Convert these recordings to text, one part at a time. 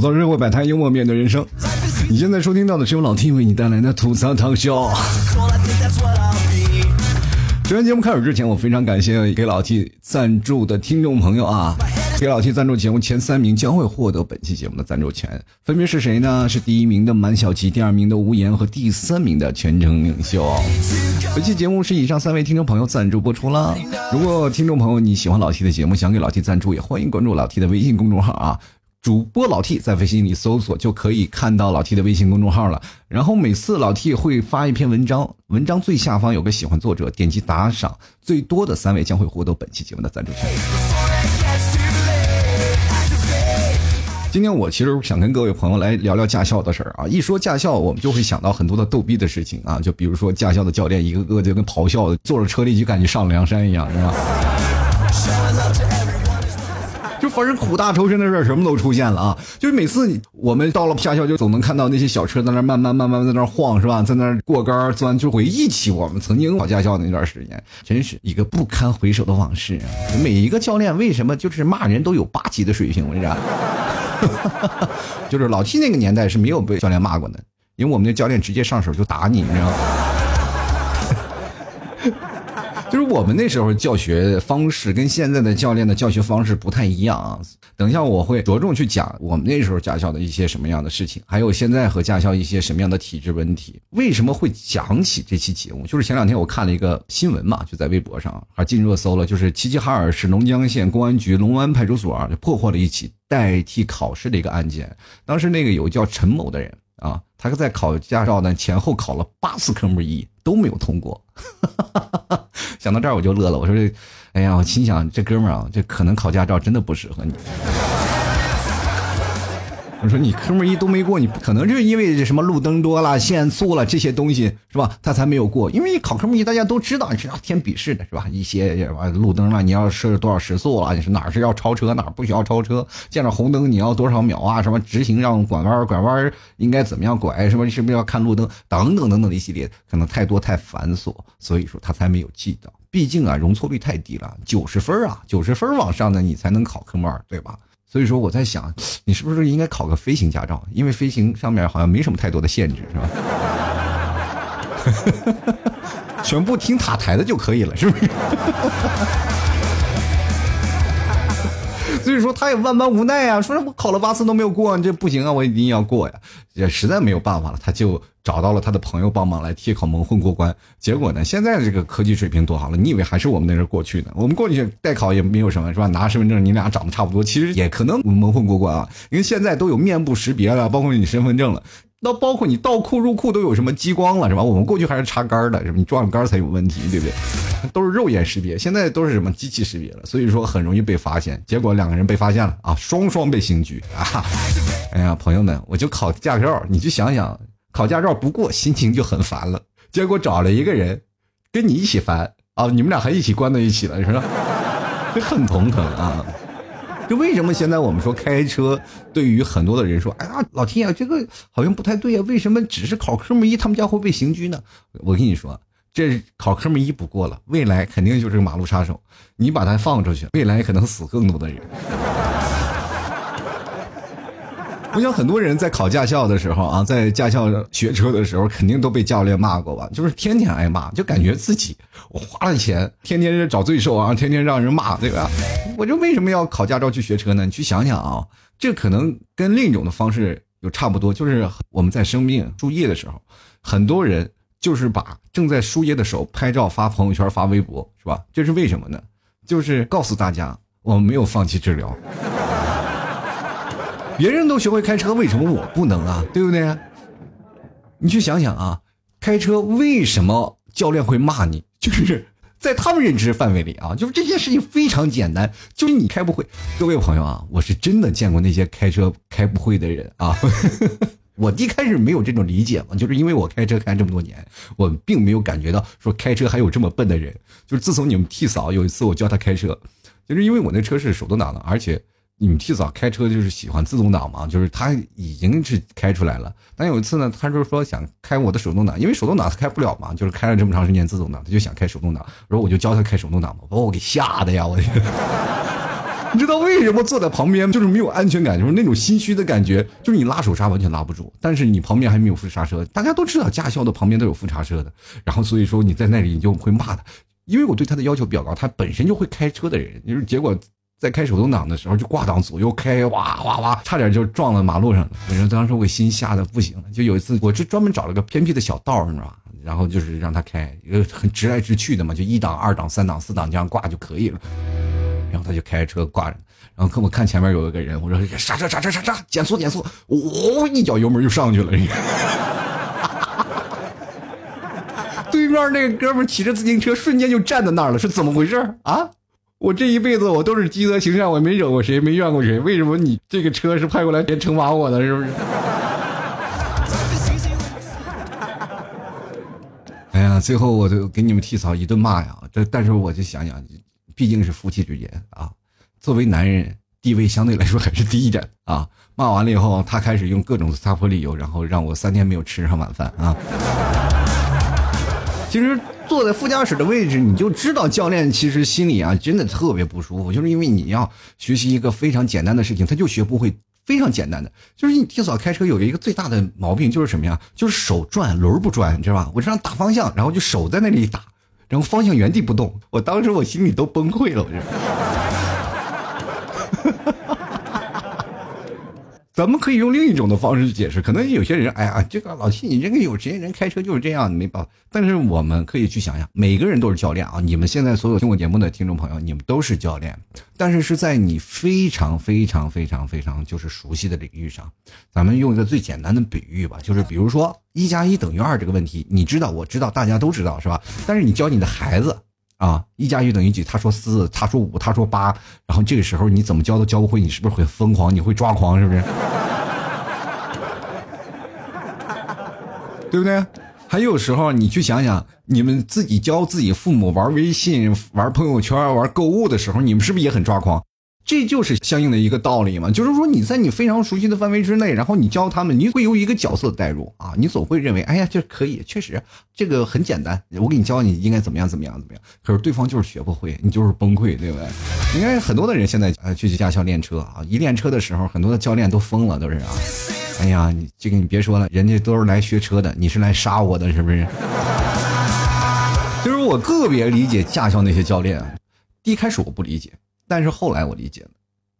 吐槽社会百态，幽默面对人生。你现在收听到的是由老 T 为你带来的吐槽唐秀。这节目开始之前，我非常感谢给老 T 赞助的听众朋友啊！给老 T 赞助节目前三名将会获得本期节目的赞助权，分别是谁呢？是第一名的满小琪，第二名的无言和第三名的全程领袖。本期节目是以上三位听众朋友赞助播出了。如果听众朋友你喜欢老 T 的节目，想给老 T 赞助，也欢迎关注老 T 的微信公众号啊！主播老 T 在微信里搜索就可以看到老 T 的微信公众号了。然后每次老 T 会发一篇文章，文章最下方有个喜欢作者，点击打赏，最多的三位将会获得本期节目的赞助权。今天我其实想跟各位朋友来聊聊驾校的事儿啊！一说驾校，我们就会想到很多的逗逼的事情啊，就比如说驾校的教练一个个就跟咆哮，坐着车里就感觉上了梁山一样，是吧？就反正苦大仇深的事儿什么都出现了啊！就是每次我们到了驾校，就总能看到那些小车在那慢慢慢慢在那晃，是吧？在那过杆钻，就回忆起我们曾经考驾校那段时间，真是一个不堪回首的往事啊！每一个教练为什么就是骂人都有八级的水平？我跟你讲，就是老七那个年代是没有被教练骂过的，因为我们的教练直接上手就打你，你知道吗？就是我们那时候教学方式跟现在的教练的教学方式不太一样啊。等一下我会着重去讲我们那时候驾校的一些什么样的事情，还有现在和驾校一些什么样的体制问题。为什么会讲起这期节目？就是前两天我看了一个新闻嘛，就在微博上还进热搜了，就是齐齐哈尔市龙江县公安局龙湾派出所，就破获了一起代替考试的一个案件。当时那个有叫陈某的人啊，他是在考驾照呢前后考了八次科目一都没有通过。想到这儿我就乐了，我说这，哎呀，我心想这哥们儿啊，这可能考驾照真的不适合你。我说你科目一都没过，你不可能就是因为什么路灯多了、限速了这些东西是吧？他才没有过。因为考科目一大家都知道，是要填笔试的是吧？一些路灯了，你要设多少时速啊？你是哪是要超车，哪不需要超车？见着红灯你要多少秒啊？什么直行让拐弯，拐弯应该怎么样拐？什么是不是要看路灯？等等等等的一系列，可能太多太繁琐，所以说他才没有记到。毕竟啊，容错率太低了，九十分啊，九十分往上的你才能考科目二，对吧？所以说我在想，你是不是应该考个飞行驾照？因为飞行上面好像没什么太多的限制，是吧？全部听塔台的就可以了，是不是？所以说他也万般无奈啊，说我考了八次都没有过，这不行啊，我一定要过呀！也实在没有办法了，他就找到了他的朋友帮忙来替考蒙混过关。结果呢，现在这个科技水平多好了，你以为还是我们那阵过去呢？我们过去代考也没有什么，是吧？拿身份证，你俩长得差不多，其实也可能蒙混过关啊，因为现在都有面部识别了，包括你身份证了。那包括你倒库入库都有什么激光了是吧？我们过去还是插杆的，是吧？你撞了杆才有问题，对不对？都是肉眼识别，现在都是什么机器识别了，所以说很容易被发现。结果两个人被发现了啊，双双被刑拘啊！哎呀，朋友们，我就考驾照，你就想想，考驾照不过，心情就很烦了。结果找了一个人跟你一起烦啊，你们俩还一起关在一起了，是吧？就很头疼啊。就为什么现在我们说开车，对于很多的人说，哎呀，老天啊，这个好像不太对啊，为什么只是考科目一，他们家会被刑拘呢？我跟你说，这考科目一不过了，未来肯定就是个马路杀手，你把他放出去，未来可能死更多的人。我想很多人在考驾校的时候啊，在驾校学车的时候，肯定都被教练骂过吧？就是天天挨骂，就感觉自己我花了钱，天天找罪受啊，天天让人骂，对吧？我就为什么要考驾照去学车呢？你去想想啊，这可能跟另一种的方式有差不多，就是我们在生病输液的时候，很多人就是把正在输液的手拍照发朋友圈、发微博，是吧？这是为什么呢？就是告诉大家，我们没有放弃治疗。别人都学会开车，为什么我不能啊？对不对？你去想想啊，开车为什么教练会骂你？就是在他们认知范围里啊，就是这件事情非常简单，就是你开不会。各位朋友啊，我是真的见过那些开车开不会的人啊。我一开始没有这种理解嘛，就是因为我开车开这么多年，我并没有感觉到说开车还有这么笨的人。就是自从你们替嫂有一次我教他开车，就是因为我那车是手动挡的，而且。你们替嫂开车就是喜欢自动挡嘛，就是他已经是开出来了。但有一次呢，他就说想开我的手动挡，因为手动挡他开不了嘛，就是开了这么长时间自动挡，他就想开手动挡。然后我就教他开手动挡嘛，把我给吓的呀！我 你知道为什么坐在旁边就是没有安全感，就是那种心虚的感觉，就是你拉手刹完全拉不住，但是你旁边还没有副刹车。大家都知道驾校的旁边都有副刹车的，然后所以说你在那里你就会骂他，因为我对他的要求比较高，他本身就会开车的人，就是结果在开手动挡的时候就挂档左右开，哇哇哇，差点就撞到马路上了。反正当时我心吓得不行，就有一次我就专门找了个偏僻的小道，你知道吧？然后就是让他开一个很直来直去的嘛，就一档、二档、三档、四档这样挂就可以了。然后他就开着车挂着，然后看我看前面有一个人，我说刹车刹车刹车，减速减速，我一脚油门就上去了。对面那个哥们骑着自行车瞬间就站在那儿了，是怎么回事啊？我这一辈子我都是积德行善，我没惹过谁，没怨过谁，为什么你这个车是派过来惩罚我的？是不是？哎呀，最后我就给你们替嫂一顿骂呀！这但是我就想想，毕竟是夫妻之间啊，作为男人地位相对来说还是低一点啊。骂完了以后，他开始用各种撒泼理由，然后让我三天没有吃上晚饭啊。其实坐在副驾驶的位置，你就知道教练其实心里啊真的特别不舒服，就是因为你要学习一个非常简单的事情，他就学不会。非常简单的，就是你提早开车有一个最大的毛病，就是什么呀？就是手转轮不转，你知道吧？我这样打方向，然后就手在那里打，然后方向原地不动。我当时我心里都崩溃了，我这。咱们可以用另一种的方式解释，可能有些人，哎呀，这个老七，你这个有些人开车就是这样，没办法。但是我们可以去想想，每个人都是教练啊！你们现在所有听我节目的听众朋友，你们都是教练，但是是在你非常非常非常非常就是熟悉的领域上。咱们用一个最简单的比喻吧，就是比如说一加一等于二这个问题，你知道，我知道，大家都知道，是吧？但是你教你的孩子。啊，一加一等于几？他说四，他说五，他说八，然后这个时候你怎么教都教不会，你是不是会疯狂？你会抓狂，是不是？对不对？还有时候你去想想，你们自己教自己父母玩微信、玩朋友圈、玩购物的时候，你们是不是也很抓狂？这就是相应的一个道理嘛，就是说你在你非常熟悉的范围之内，然后你教他们，你会有一个角色代入啊，你总会认为，哎呀，这可以，确实这个很简单，我给你教你应该怎么样怎么样怎么样。可是对方就是学不会，你就是崩溃，对不对？你看很多的人现在呃去驾校练车啊，一练车的时候，很多的教练都疯了，都是啊，哎呀，你这个你别说了，人家都是来学车的，你是来杀我的，是不是？就是我个别理解驾校那些教练，一开始我不理解。但是后来我理解了，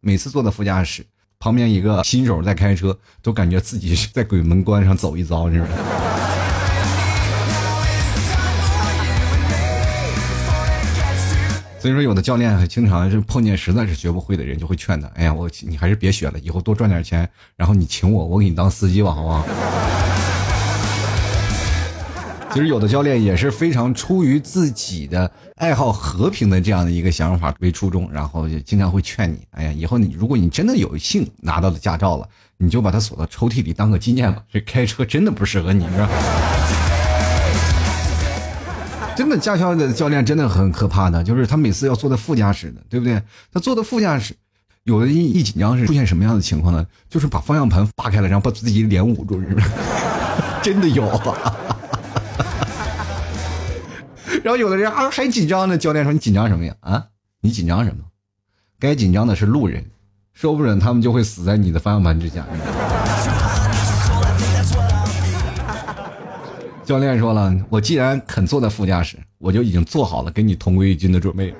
每次坐在副驾驶旁边，一个新手在开车，都感觉自己是在鬼门关上走一遭，是不是？所以说，有的教练经常是碰见实在是学不会的人，就会劝他：“哎呀，我你还是别学了，以后多赚点钱，然后你请我，我给你当司机吧，好不好？”其实有的教练也是非常出于自己的爱好和平的这样的一个想法为初衷，然后就经常会劝你：哎呀，以后你如果你真的有幸拿到了驾照了，你就把它锁到抽屉里当个纪念吧。这开车真的不适合你，是吧？真的驾校的教练真的很可怕的，就是他每次要坐在副驾驶的，对不对？他坐在副驾驶，有的一一紧张是出现什么样的情况呢？就是把方向盘扒开了，然后把自己脸捂住，是不是？真的有。然后有的人啊还紧张呢，教练说：“你紧张什么呀？啊，你紧张什么？该紧张的是路人，说不准他们就会死在你的方向盘之下。”教练说了：“我既然肯坐在副驾驶，我就已经做好了跟你同归于尽的准备。”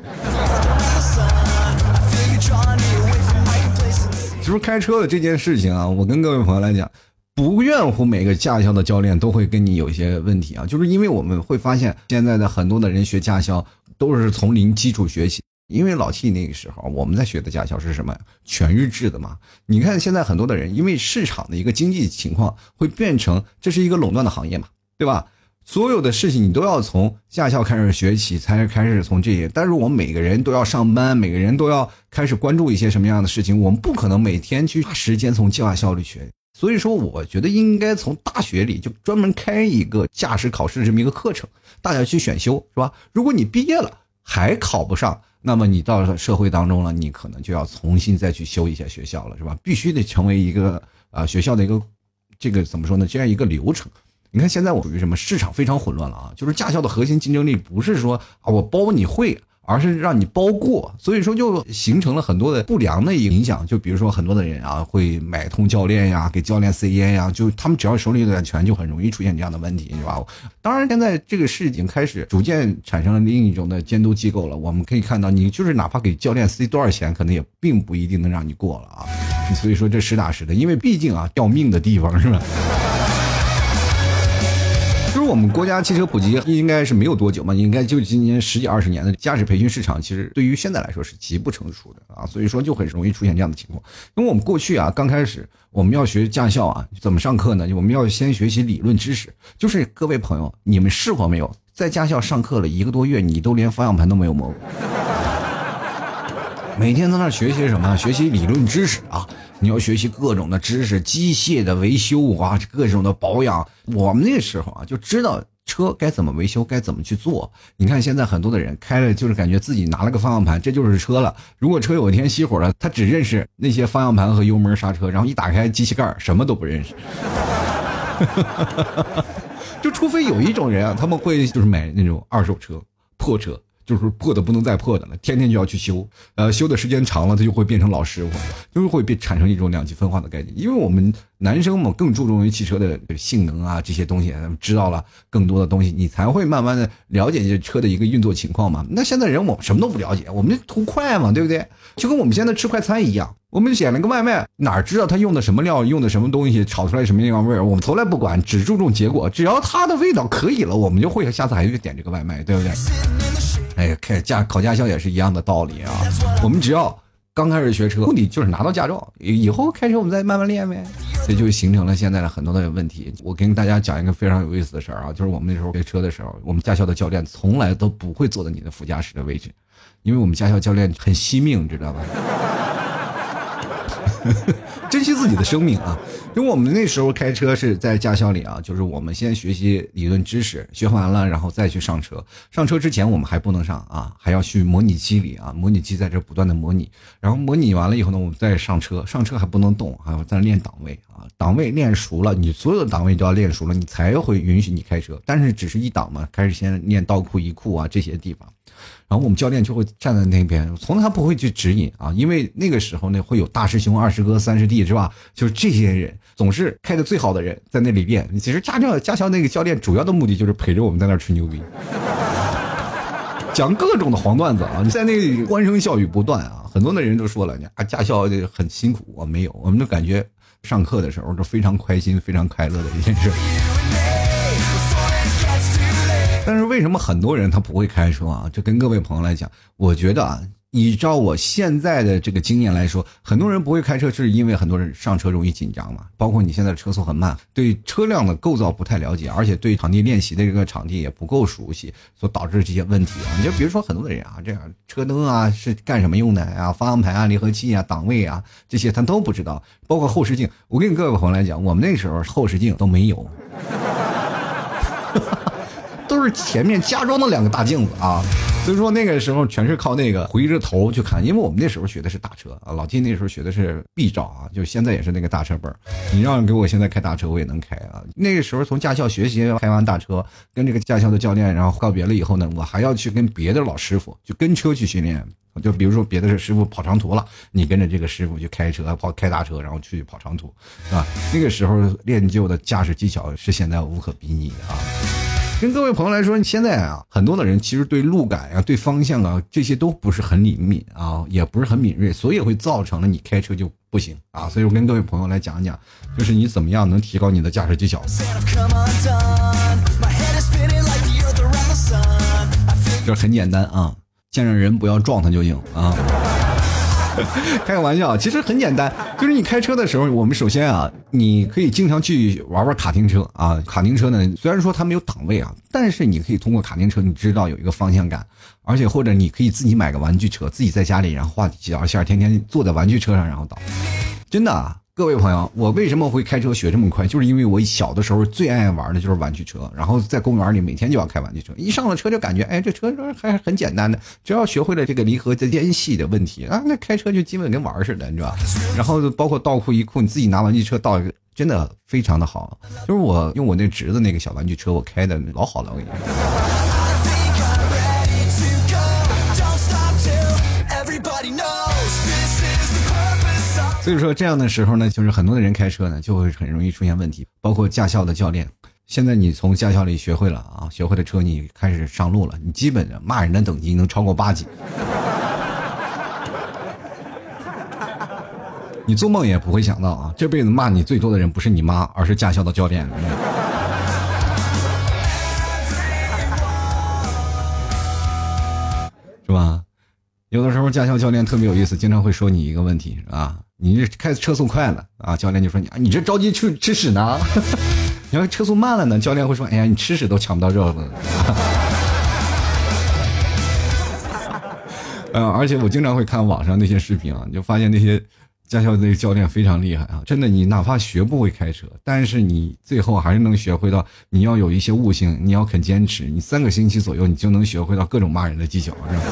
其实开车的这件事情啊，我跟各位朋友来讲。不怨乎每个驾校的教练都会跟你有一些问题啊，就是因为我们会发现现在的很多的人学驾校都是从零基础学起，因为老七那个时候我们在学的驾校是什么全日制的嘛？你看现在很多的人因为市场的一个经济情况会变成这是一个垄断的行业嘛，对吧？所有的事情你都要从驾校开始学起，才开始从这些。但是我们每个人都要上班，每个人都要开始关注一些什么样的事情，我们不可能每天去花时间从驾校里学。所以说，我觉得应该从大学里就专门开一个驾驶考试这么一个课程，大家去选修，是吧？如果你毕业了还考不上，那么你到了社会当中了，你可能就要重新再去修一下学校了，是吧？必须得成为一个啊学校的一个这个怎么说呢？这样一个流程。你看现在我属于什么？市场非常混乱了啊！就是驾校的核心竞争力不是说啊我包你会，而是让你包过，所以说就形成了很多的不良的影响。就比如说很多的人啊，会买通教练呀，给教练塞烟呀，就他们只要手里有点钱，就很容易出现这样的问题，是吧？当然，现在这个事已经开始逐渐产生了另一种的监督机构了。我们可以看到，你就是哪怕给教练塞多少钱，可能也并不一定能让你过了啊。所以说这实打实的，因为毕竟啊，要命的地方是吧？就是我们国家汽车普及应该是没有多久嘛，应该就今年十几二十年的驾驶培训市场，其实对于现在来说是极不成熟的啊，所以说就很容易出现这样的情况。因为我们过去啊，刚开始我们要学驾校啊，怎么上课呢？我们要先学习理论知识。就是各位朋友，你们试过没有？在驾校上课了一个多月，你都连方向盘都没有摸过，每天在那学习什么？学习理论知识啊。你要学习各种的知识，机械的维修啊，各种的保养。我们那时候啊，就知道车该怎么维修，该怎么去做。你看现在很多的人开了，就是感觉自己拿了个方向盘，这就是车了。如果车有一天熄火了，他只认识那些方向盘和油门、刹车，然后一打开机器盖，什么都不认识。就除非有一种人啊，他们会就是买那种二手车、破车。就是破的不能再破的了，天天就要去修，呃，修的时间长了，他就会变成老师傅，就是会变产生一种两极分化的概念。因为我们男生嘛，更注重于汽车的性能啊这些东西，知道了更多的东西，你才会慢慢的了解这车的一个运作情况嘛。那现在人我们什么都不了解，我们图快嘛，对不对？就跟我们现在吃快餐一样，我们点了个外卖，哪知道他用的什么料，用的什么东西，炒出来什么样味儿，我们从来不管，只注重结果，只要它的味道可以了，我们就会下次还去点这个外卖，对不对？哎，开驾考驾校也是一样的道理啊。我们只要刚开始学车，目的就是拿到驾照，以后开车我们再慢慢练呗。这就形成了现在的很多的问题。我跟大家讲一个非常有意思的事儿啊，就是我们那时候学车的时候，我们驾校的教练从来都不会坐在你的副驾驶的位置，因为我们驾校教练很惜命，知道吧？珍惜自己的生命啊！因为我们那时候开车是在驾校里啊，就是我们先学习理论知识，学完了然后再去上车。上车之前我们还不能上啊，还要去模拟机里啊，模拟机在这不断的模拟。然后模拟完了以后呢，我们再上车，上车还不能动，还要在练档位啊。档位练熟了，你所有的档位都要练熟了，你才会允许你开车。但是只是一档嘛，开始先练倒库一库啊这些地方。然后我们教练就会站在那边，从来不会去指引啊，因为那个时候呢会有大师兄、二师哥、三师弟是吧？就是这些人总是开的最好的人在那里练。其实驾校驾校那个教练主要的目的就是陪着我们在那吹牛逼，讲各种的黄段子啊，你在那里欢声笑语不断啊。很多的人都说了，啊驾校很辛苦，我没有，我们就感觉上课的时候都非常开心、非常快乐的一件事。但是为什么很多人他不会开车啊？就跟各位朋友来讲，我觉得啊，依照我现在的这个经验来说，很多人不会开车，是因为很多人上车容易紧张嘛。包括你现在车速很慢，对车辆的构造不太了解，而且对场地练习的这个场地也不够熟悉，所导致这些问题啊。你就比如说很多的人啊，这样车灯啊是干什么用的啊？方向盘啊、离合器啊、档位啊这些他都不知道，包括后视镜。我跟各位朋友来讲，我们那时候后视镜都没有。都是前面加装的两个大镜子啊，所以说那个时候全是靠那个回着头去看，因为我们那时候学的是大车啊，老金那时候学的是 B 照啊，就现在也是那个大车本你让给我现在开大车我也能开啊。那个时候从驾校学习开完大车，跟这个驾校的教练然后告别了以后呢，我还要去跟别的老师傅就跟车去训练，就比如说别的师傅跑长途了，你跟着这个师傅去开车跑开大车，然后去跑长途，是吧？那个时候练就的驾驶技巧是现在无可比拟的啊。跟各位朋友来说，现在啊，很多的人其实对路感啊、对方向啊这些都不是很灵敏啊，也不是很敏锐，所以会造成了你开车就不行啊。所以我跟各位朋友来讲讲，就是你怎么样能提高你的驾驶技巧。这很简单啊，见着人不要撞他就行啊。开个玩笑，其实很简单，就是你开车的时候，我们首先啊，你可以经常去玩玩卡丁车啊。卡丁车呢，虽然说它没有档位啊，但是你可以通过卡丁车，你知道有一个方向感，而且或者你可以自己买个玩具车，自己在家里然后画几条线，天天坐在玩具车上然后倒，真的。各位朋友，我为什么会开车学这么快？就是因为我小的时候最爱玩的就是玩具车，然后在公园里每天就要开玩具车。一上了车就感觉，哎，这车还很简单的，只要学会了这个离合的间隙的问题啊，那开车就基本跟玩似的，你知道吧？然后包括倒库一库，你自己拿玩具车倒，真的非常的好。就是我用我那侄子那个小玩具车，我开的老好了，我跟你说。所以说这样的时候呢，就是很多的人开车呢，就会很容易出现问题，包括驾校的教练。现在你从驾校里学会了啊，学会了车，你开始上路了，你基本上骂人的等级能超过八级。你做梦也不会想到啊，这辈子骂你最多的人不是你妈，而是驾校的教练。是吧？有的时候驾校教练特别有意思，经常会说你一个问题啊，你这开车速快了啊，教练就说你啊，你这着急去吃屎呢？你要车速慢了呢，教练会说，哎呀，你吃屎都抢不到热乎。嗯，而且我经常会看网上那些视频啊，你就发现那些驾校那个教练非常厉害啊，真的，你哪怕学不会开车，但是你最后还是能学会到，你要有一些悟性，你要肯坚持，你三个星期左右，你就能学会到各种骂人的技巧，是吧？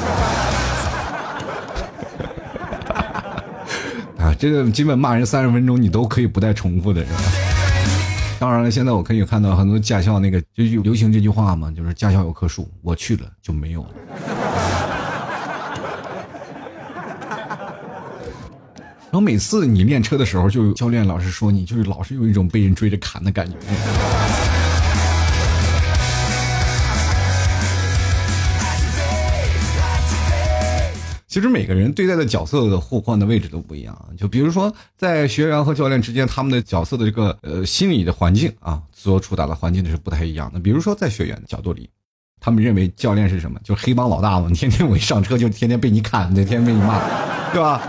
这个基本骂人三十分钟，你都可以不带重复的，是吧？当然了，现在我可以看到很多驾校那个就流行这句话嘛，就是驾校有棵树，我去了就没有了。然后每次你练车的时候，就教练老师说你就是老是有一种被人追着砍的感觉。其实每个人对待的角色的互换的位置都不一样，就比如说在学员和教练之间，他们的角色的这个呃心理的环境啊，所处的环境是不太一样的。比如说在学员的角度里，他们认为教练是什么？就是黑帮老大嘛，天天我一上车就天天被你砍，天天被你骂，对吧？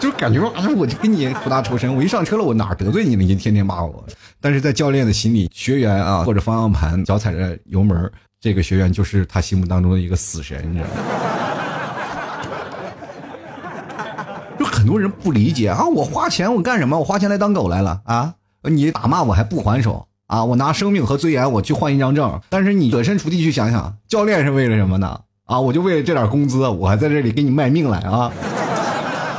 就感觉啊，我就跟你苦大仇深。我一上车了，我哪得罪你了？你天天骂我。但是在教练的心里，学员啊，或者方向盘，脚踩着油门，这个学员就是他心目当中的一个死神，你知道吗？就很多人不理解啊，我花钱我干什么？我花钱来当狗来了啊？你打骂我还不还手啊？我拿生命和尊严我去换一张证。但是你设身处地去想想，教练是为了什么呢？啊，我就为了这点工资，我还在这里给你卖命来啊！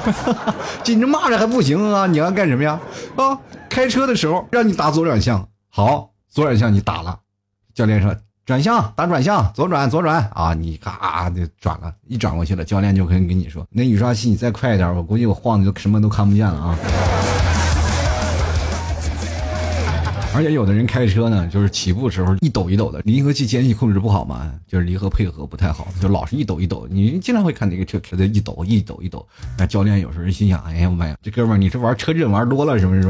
紧着骂着还不行啊！你要干什么呀？啊，开车的时候让你打左转向，好，左转向你打了。教练说转向打转向，左转左转啊！你咔就转了，一转过去了，教练就可以跟你说，那雨刷器你再快一点，我估计我晃的就什么都看不见了啊！而且有的人开车呢，就是起步时候一抖一抖的，离合器间隙控制不好嘛，就是离合配合不太好，就老是一抖一抖。你经常会看这个车车在一抖一抖一抖。那教练有时候心想：哎呀妈呀，这哥们儿你是玩车震玩多了是不是？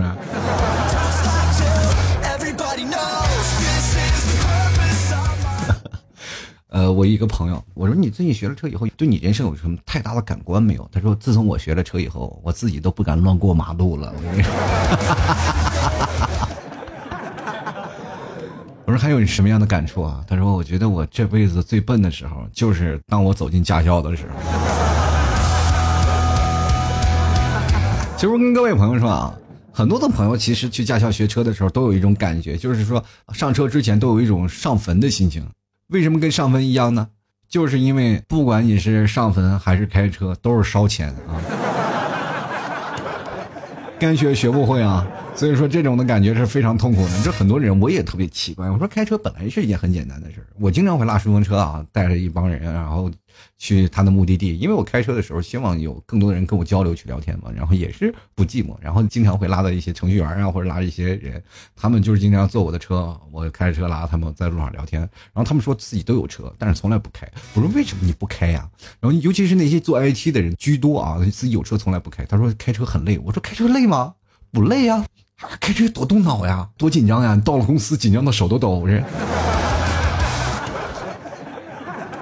呃，我一个朋友，我说你最近学了车以后，对你人生有什么太大的感官没有？他说：自从我学了车以后，我自己都不敢乱过马路了。我跟你说。我说还有什么样的感触啊？他说：“我觉得我这辈子最笨的时候，就是当我走进驾校的时候。”其实我跟各位朋友说啊，很多的朋友其实去驾校学车的时候，都有一种感觉，就是说上车之前都有一种上坟的心情。为什么跟上坟一样呢？就是因为不管你是上坟还是开车，都是烧钱啊。该学学不会啊。所以说，这种的感觉是非常痛苦的。这很多人，我也特别奇怪。我说，开车本来是一件很简单的事儿。我经常会拉顺风车啊，带着一帮人，然后去他的目的地。因为我开车的时候，希望有更多的人跟我交流、去聊天嘛。然后也是不寂寞。然后经常会拉到一些程序员啊，或者拉一些人，他们就是经常坐我的车，我开着车拉他们在路上聊天。然后他们说自己都有车，但是从来不开。我说为什么你不开呀？然后尤其是那些做 IT 的人居多啊，自己有车从来不开。他说开车很累。我说开车累吗？不累呀。开车多动脑呀，多紧张呀！到了公司，紧张的手都抖着。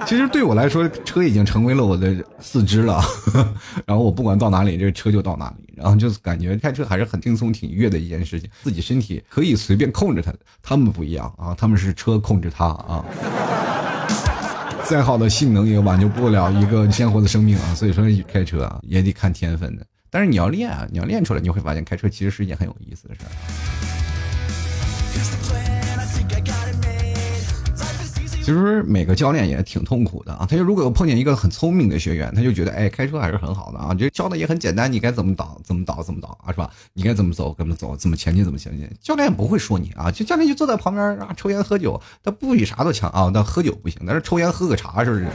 其实对我来说，车已经成为了我的四肢了。然后我不管到哪里，这车就到哪里。然后就感觉开车还是很轻松、挺愉悦的一件事情。自己身体可以随便控制它，他们不一样啊，他们是车控制它啊。再好的性能也挽救不了一个鲜活的生命啊。所以说，开车啊，也得看天分的。但是你要练啊，你要练出来，你会发现开车其实是一件很有意思的事儿。其实每个教练也挺痛苦的啊，他就如果碰见一个很聪明的学员，他就觉得哎，开车还是很好的啊，这教的也很简单，你该怎么导怎么导怎么导啊，是吧？你该怎么走怎么走，怎么前进怎么前进，教练不会说你啊，就教练就坐在旁边啊，抽烟喝酒，他不比啥都强啊，但喝酒不行，但是抽烟喝个茶是不是？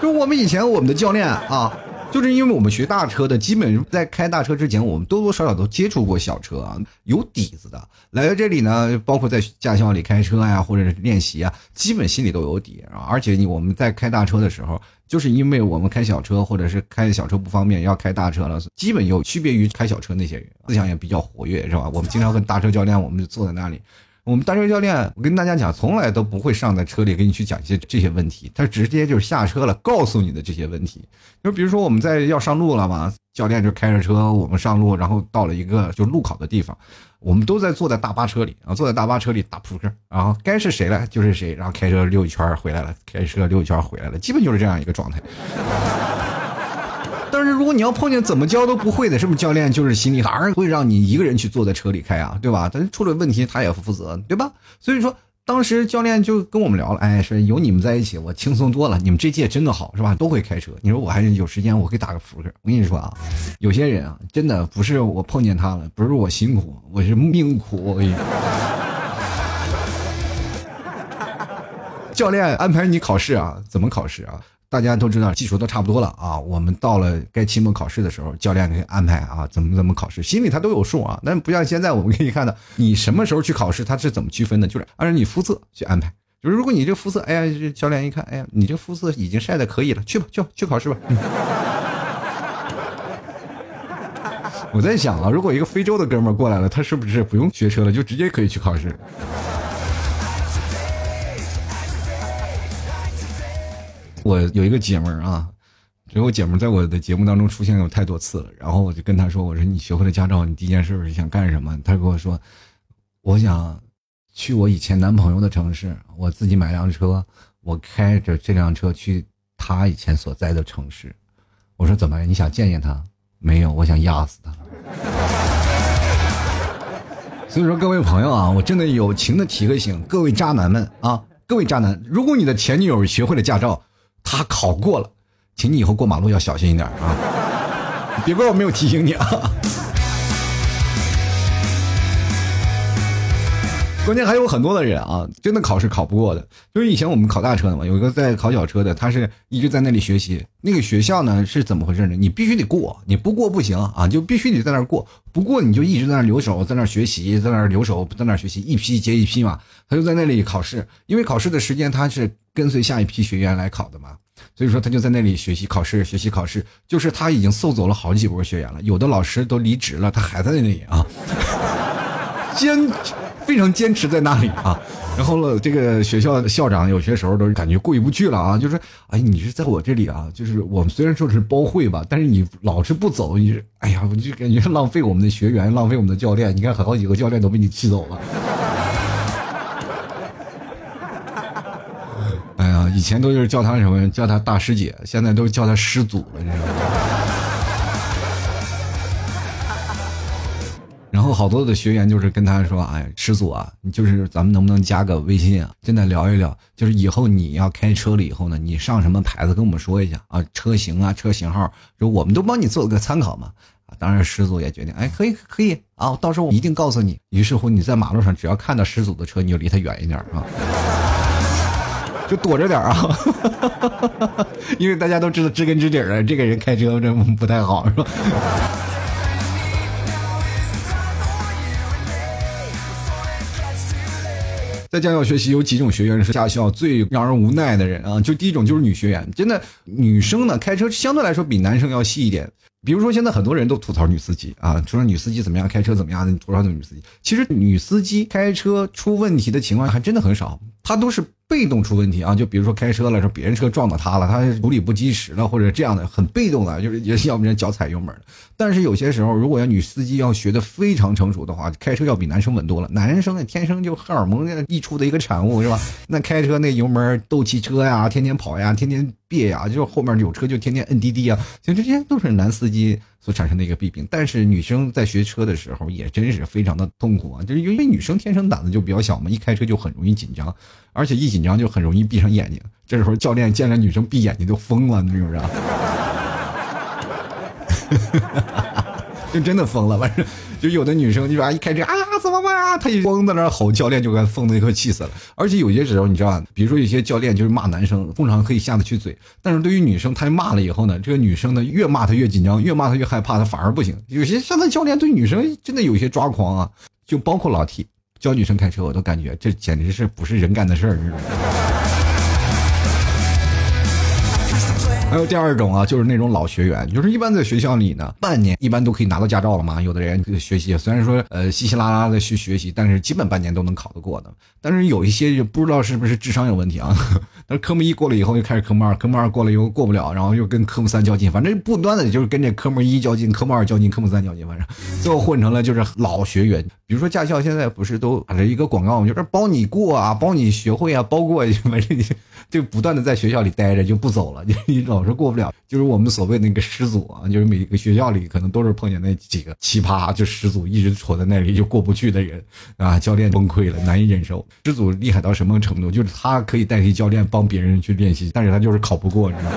就我们以前我们的教练啊。就是因为我们学大车的，基本在开大车之前，我们多多少少都接触过小车啊，有底子的。来到这里呢，包括在驾校里开车呀，或者是练习啊，基本心里都有底啊。而且你我们在开大车的时候，就是因为我们开小车或者是开小车不方便，要开大车了，基本有区别于开小车那些人，思想也比较活跃，是吧？我们经常跟大车教练，我们就坐在那里。我们大车教练，我跟大家讲，从来都不会上在车里给你去讲一些这些问题，他直接就是下车了，告诉你的这些问题。就比如说我们在要上路了嘛，教练就开着车，我们上路，然后到了一个就路考的地方，我们都在坐在大巴车里啊，坐在大巴车里打扑克，然后该是谁了就是谁，然后开车溜一圈回来了，开车溜一圈回来了，基本就是这样一个状态。但是如果你要碰见怎么教都不会的，是不是教练就是心里当然会让你一个人去坐在车里开啊，对吧？但是出了问题他也负责，对吧？所以说当时教练就跟我们聊了，哎，说有你们在一起我轻松多了，你们这届真的好，是吧？都会开车。你说我还是有时间，我可以打个扑克。我跟你说啊，有些人啊，真的不是我碰见他了，不是我辛苦，我是命苦。我跟你说，教练安排你考试啊，怎么考试啊？大家都知道技术都差不多了啊，我们到了该期末考试的时候，教练给安排啊，怎么怎么考试，心里他都有数啊。但不像现在我们可以看到，你什么时候去考试，他是怎么区分的？就是按照你肤色去安排。就是如果你这肤色，哎呀，教练一看，哎呀，你这肤色已经晒的可以了，去吧，去吧去考试吧。我在想啊，如果一个非洲的哥们过来了，他是不是不用学车了，就直接可以去考试？我有一个姐们儿啊，这个姐们儿在我的节目当中出现有太多次了。然后我就跟她说：“我说你学会了驾照，你第一件事是想干什么？”她跟我说：“我想去我以前男朋友的城市，我自己买辆车，我开着这辆车去他以前所在的城市。”我说：“怎么？你想见见他？没有，我想压死他。”所以说，各位朋友啊，我真的友情的提个醒，各位渣男们啊，各位渣男，如果你的前女友学会了驾照，他考过了，请你以后过马路要小心一点啊！别怪我没有提醒你啊！关键还有很多的人啊，真的考试考不过的。就是以前我们考大车的嘛，有一个在考小车的，他是一直在那里学习。那个学校呢是怎么回事呢？你必须得过，你不过不行啊，就必须得在那儿过。不过你就一直在那留守，在那学习，在那留守，在那学习，一批接一批嘛。他就在那里考试，因为考试的时间他是跟随下一批学员来考的嘛，所以说他就在那里学习考试，学习考试。就是他已经送走了好几波学员了，有的老师都离职了，他还在那里啊，坚。非常坚持在那里啊，然后呢，这个学校校长有些时候都是感觉过意不去了啊，就是哎，你是在我这里啊，就是我们虽然说是包会吧，但是你老是不走，你是哎呀，我就感觉浪费我们的学员，浪费我们的教练。你看，好几个教练都被你气走了。以前都是叫他什么，叫他大师姐，现在都叫他师祖了，你知道吗？然后好多的学员就是跟他说：“哎，师祖啊，你就是咱们能不能加个微信啊？真的聊一聊，就是以后你要开车了以后呢，你上什么牌子跟我们说一下啊？车型啊，车型号，就我们都帮你做个参考嘛。当然师祖也决定，哎，可以可以啊，到时候我一定告诉你。于是乎你在马路上只要看到师祖的车，你就离他远一点啊，就躲着点啊，因为大家都知道知根知底的，这个人开车这不太好，是吧？” 在驾校学习有几种学员是驾校最让人无奈的人啊，就第一种就是女学员，真的女生呢开车相对来说比男生要细一点。比如说现在很多人都吐槽女司机啊，说女司机怎么样，开车怎么样的，吐槽女司机。其实女司机开车出问题的情况还真的很少，她都是。被动出问题啊，就比如说开车了，说别人车撞到他了，他处理不及时了，或者这样的很被动的，就是也是要不然脚踩油门。但是有些时候，如果要女司机要学的非常成熟的话，开车要比男生稳多了。男生呢，天生就荷尔蒙溢出的一个产物，是吧？那开车那油门斗气车呀，天天跑呀，天天别呀，就是后面有车就天天摁滴滴啊，其实这些都是男司机所产生的一个弊病。但是女生在学车的时候也真是非常的痛苦啊，就是因为女生天生胆子就比较小嘛，一开车就很容易紧张。而且一紧张就很容易闭上眼睛，这时候教练见了女生闭眼睛就疯了，你知不知道？就真的疯了，反正就有的女生就吧，一开车啊，怎么办啊？他一光在那吼，教练就该疯的快气死了。而且有些时候你知道，比如说有些教练就是骂男生，通常可以下得去嘴，但是对于女生，他骂了以后呢，这个女生呢越骂她越紧张，越骂她越害怕，她反而不行。有些现在教练对女生真的有些抓狂啊，就包括老 T 教女生开车，我都感觉这简直是不是人干的事儿。还有第二种啊，就是那种老学员，就是一般在学校里呢，半年一般都可以拿到驾照了嘛。有的人学习虽然说呃稀稀拉拉的去学习，但是基本半年都能考得过的。但是有一些就不知道是不是智商有问题啊。但是科目一过了以后，又开始科目二，科目二过了又过不了，然后又跟科目三较劲，反正不断的就是跟这科目一较劲，科目二较劲，科目三较劲，反正最后混成了就是老学员。比如说驾校现在不是都打着一个广告嘛，就是包你过啊，包你学会啊，包过反正你就不断的在学校里待着就不走了，你 你老是过不了。就是我们所谓那个师祖啊，就是每个学校里可能都是碰见那几个奇葩，就师祖一直杵在那里就过不去的人啊，教练崩溃了，难以忍受。师祖厉害到什么程度？就是他可以代替教练帮别人去练习，但是他就是考不过，你知道吗？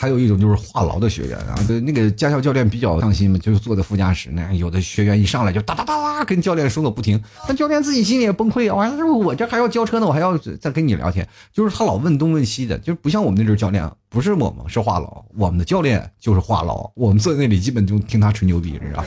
还有一种就是话痨的学员啊，对那个驾校教练比较上心嘛，就是坐在副驾驶那，有的学员一上来就哒哒哒哒跟教练说个不停，但教练自己心里也崩溃啊，完了我这还要交车呢，我还要再跟你聊天，就是他老问东问西的，就不像我们那阵教练，不是我们是话痨，我们的教练就是话痨，我们坐在那里基本就听他吹牛逼，你知道。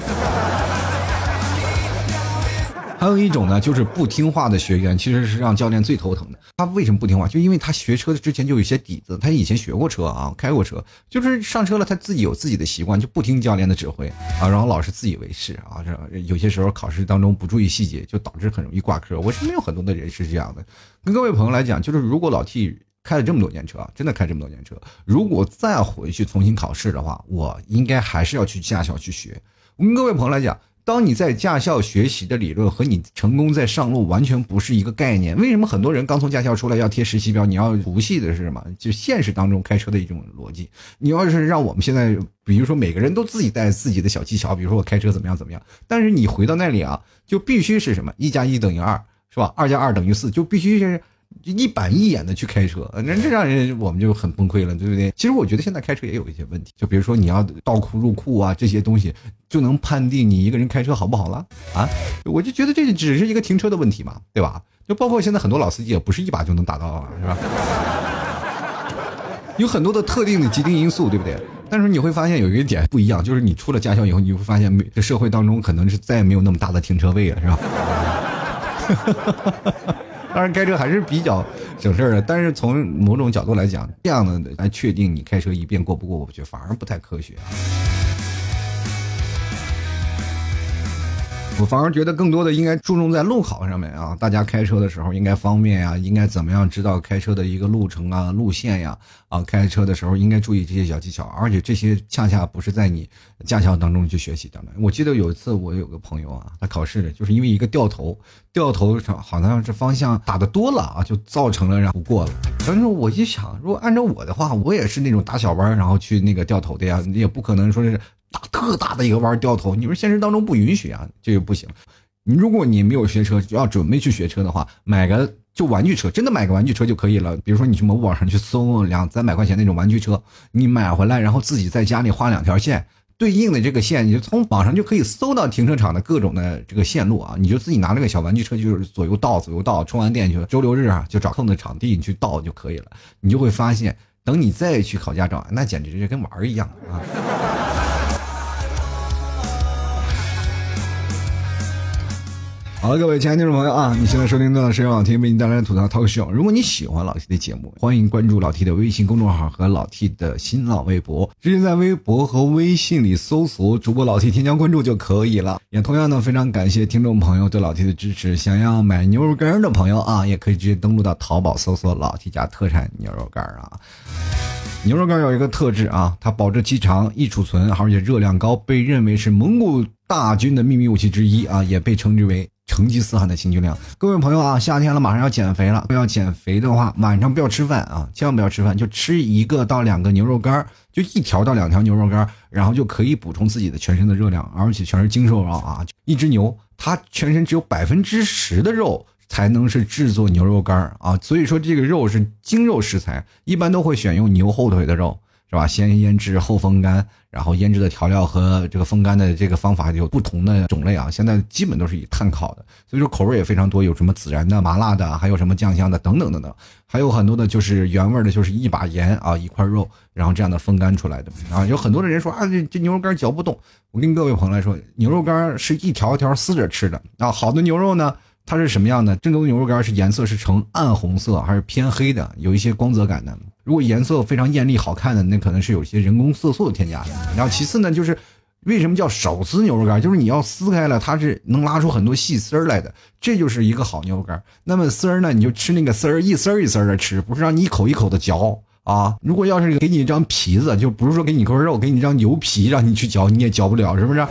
还有一种呢，就是不听话的学员，其实是让教练最头疼的。他为什么不听话？就因为他学车之前就有些底子，他以前学过车啊，开过车，就是上车了，他自己有自己的习惯，就不听教练的指挥啊，然后老是自以为是啊。这有些时候考试当中不注意细节，就导致很容易挂科。我身边有很多的人是这样的。跟各位朋友来讲，就是如果老 T 开了这么多年车，真的开这么多年车，如果再回去重新考试的话，我应该还是要去驾校去学。我跟各位朋友来讲。当你在驾校学习的理论和你成功在上路完全不是一个概念。为什么很多人刚从驾校出来要贴实习标？你要熟悉的是什么？就现实当中开车的一种逻辑。你要是让我们现在，比如说每个人都自己带自己的小技巧，比如说我开车怎么样怎么样，但是你回到那里啊，就必须是什么？一加一等于二，是吧？二加二等于四，就必须是。一板一眼的去开车，那这让人我们就很崩溃了，对不对？其实我觉得现在开车也有一些问题，就比如说你要倒库入库啊，这些东西就能判定你一个人开车好不好了啊？我就觉得这只是一个停车的问题嘛，对吧？就包括现在很多老司机也不是一把就能打到啊，是吧？有很多的特定的既定因素，对不对？但是你会发现有一个点不一样，就是你出了驾校以后，你会发现这社会当中可能是再也没有那么大的停车位了，是吧？当然，开车还是比较省事儿的。但是从某种角度来讲，这样的来确定你开车一遍过不过，我觉得反而不太科学。啊我反而觉得更多的应该注重在路考上面啊，大家开车的时候应该方便呀，应该怎么样知道开车的一个路程啊、路线呀啊，开车的时候应该注意这些小技巧，而且这些恰恰不是在你驾校当中去学习的。我记得有一次我有个朋友啊，他考试就是因为一个掉头，掉头上好像是方向打的多了啊，就造成了然后不过了。当时我一想，如果按照我的话，我也是那种打小弯然后去那个掉头的呀，也不可能说是。大特大的一个弯掉头，你说现实当中不允许啊，这个不行。你如果你没有学车，要准备去学车的话，买个就玩具车，真的买个玩具车就可以了。比如说你去某宝上去搜两三百块钱那种玩具车，你买回来，然后自己在家里画两条线，对应的这个线，你就从网上就可以搜到停车场的各种的这个线路啊。你就自己拿那个小玩具车，就是左右倒左右倒，充完电去周六日啊就找空的场地你去倒就可以了。你就会发现，等你再去考驾照，那简直是跟玩儿一样啊。好了，各位亲爱的听众朋友啊，你现在收听到的是由老 T 为你带来的吐槽 talk show。如果你喜欢老 T 的节目，欢迎关注老 T 的微信公众号和老 T 的新浪微博，直接在微博和微信里搜索主播老 T 添加关注就可以了。也同样呢，非常感谢听众朋友对老 T 的支持。想要买牛肉干的朋友啊，也可以直接登录到淘宝搜索老 T 家特产牛肉干啊。牛肉干有一个特质啊，它保质期长、易储存，而且热量高，被认为是蒙古大军的秘密武器之一啊，也被称之为。成吉思汗的行军粮，各位朋友啊，夏天了，马上要减肥了。要减肥的话，晚上不要吃饭啊，千万不要吃饭，就吃一个到两个牛肉干就一条到两条牛肉干然后就可以补充自己的全身的热量，而且全是精瘦肉啊。一只牛，它全身只有百分之十的肉才能是制作牛肉干啊，所以说这个肉是精肉食材，一般都会选用牛后腿的肉。是吧？先腌制后风干，然后腌制的调料和这个风干的这个方法有不同的种类啊。现在基本都是以炭烤的，所以说口味也非常多，有什么孜然的、麻辣的，还有什么酱香的等等等等，还有很多的就是原味的，就是一把盐啊，一块肉，然后这样的风干出来的啊。有很多的人说啊，这这牛肉干嚼不动。我跟各位朋友来说，牛肉干是一条一条撕着吃的啊。好的牛肉呢？它是什么样的？正宗牛肉干是颜色是呈暗红色还是偏黑的？有一些光泽感的。如果颜色非常艳丽好看的，那可能是有些人工色素的添加的。然后其次呢，就是为什么叫手撕牛肉干？就是你要撕开了，它是能拉出很多细丝儿来的，这就是一个好牛肉干。那么丝儿呢，你就吃那个丝儿，一丝儿一丝儿的吃，不是让你一口一口的嚼啊。如果要是给你一张皮子，就不是说给你块肉，给你一张牛皮让你去嚼，你也嚼不了，是不是？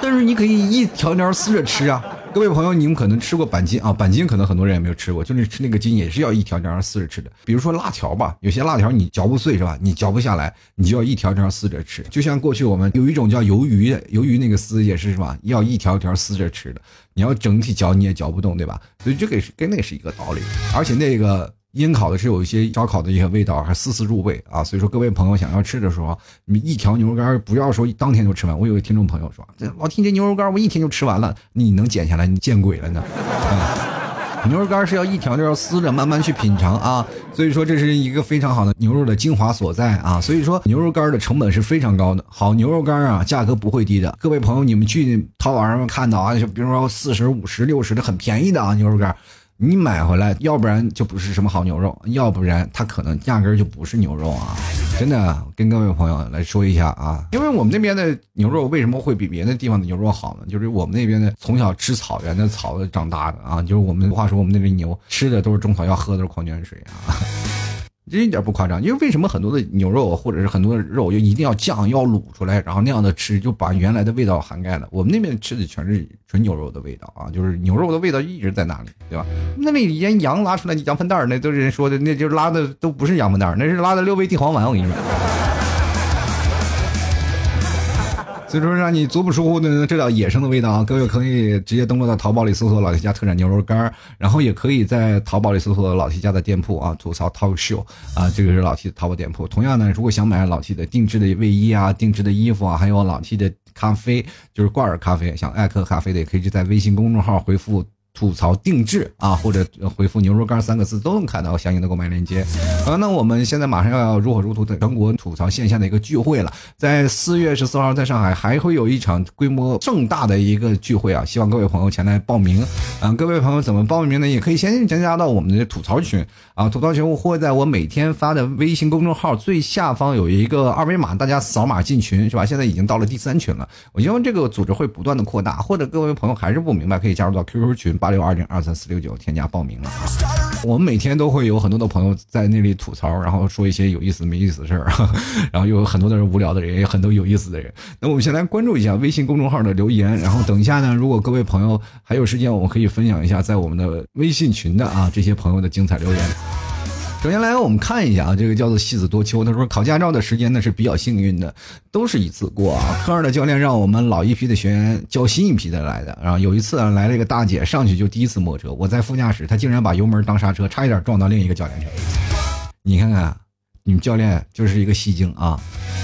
但是你可以一条条撕着吃啊。各位朋友，你们可能吃过板筋啊？板筋可能很多人也没有吃过，就是吃那个筋也是要一条条撕着吃的。比如说辣条吧，有些辣条你嚼不碎是吧？你嚼不下来，你就要一条条撕着吃。就像过去我们有一种叫鱿鱼，鱿鱼那个丝也是是吧？要一条条撕着吃的。你要整体嚼你也嚼不动，对吧？所以这个是跟那是一个道理。而且那个。烟烤的是有一些烧烤的一些味道，还丝丝入味啊！所以说各位朋友想要吃的时候，你一条牛肉干不要说当天就吃完。我有个听众朋友说，老听这牛肉干我一天就吃完了，你能减下来？你见鬼了呢！牛肉干是要一条条撕着慢慢去品尝啊！所以说这是一个非常好的牛肉的精华所在啊！所以说牛肉干的成本是非常高的，好牛肉干啊，价格不会低的。各位朋友，你们去淘宝上看到啊，就比如说四十五十六十的很便宜的啊牛肉干。你买回来，要不然就不是什么好牛肉，要不然它可能压根就不是牛肉啊！真的，跟各位朋友来说一下啊，因为我们那边的牛肉为什么会比别的地方的牛肉好呢？就是我们那边的从小吃草原的草长大的啊，就是我们话说我们那边牛吃的都是中草药，喝的是矿泉水啊。这一点不夸张，因为为什么很多的牛肉或者是很多的肉就一定要酱要卤出来，然后那样的吃，就把原来的味道涵盖了。我们那边吃的全是纯牛肉的味道啊，就是牛肉的味道一直在那里，对吧？那里连羊拉出来羊粪蛋儿那都是人说的，那就是拉的都不是羊粪蛋儿那是拉的六味地黄丸。我跟你说。所以说让你足不出户的这道野生的味道啊，各位可以直接登录到淘宝里搜索老 T 家特产牛肉干然后也可以在淘宝里搜索老 T 家的店铺啊，吐槽 talk show 啊，这个是老 T 的淘宝店铺。同样呢，如果想买老 T 的定制的卫衣啊、定制的衣服啊，还有老 T 的咖啡，就是挂耳咖啡，想爱喝咖啡的，也可以就在微信公众号回复。吐槽定制啊，或者回复牛肉干三个字都能看到相应的购买链接。好，那我们现在马上要如火如荼的全国吐槽线下的一个聚会了，在四月十四号在上海还会有一场规模盛大的一个聚会啊，希望各位朋友前来报名。嗯，各位朋友怎么报名呢？也可以先添加到我们的吐槽群啊，吐槽群我会在我每天发的微信公众号最下方有一个二维码，大家扫码进群是吧？现在已经到了第三群了，我希望这个组织会不断的扩大，或者各位朋友还是不明白，可以加入到 QQ 群。八六二零二三四六九，添加报名了啊！我们每天都会有很多的朋友在那里吐槽，然后说一些有意思没意思的事儿，然后又有很多的人无聊的人，也有很多有意思的人。那我们先来关注一下微信公众号的留言，然后等一下呢，如果各位朋友还有时间，我们可以分享一下在我们的微信群的啊这些朋友的精彩留言。首先来，我们看一下啊，这个叫做戏子多秋。他说考驾照的时间呢是比较幸运的，都是一次过啊。科二的教练让我们老一批的学员教新一批的来的。然后有一次啊，来了一个大姐，上去就第一次摸车，我在副驾驶，她竟然把油门当刹车，差一点撞到另一个教练车。你看看，你们教练就是一个戏精啊！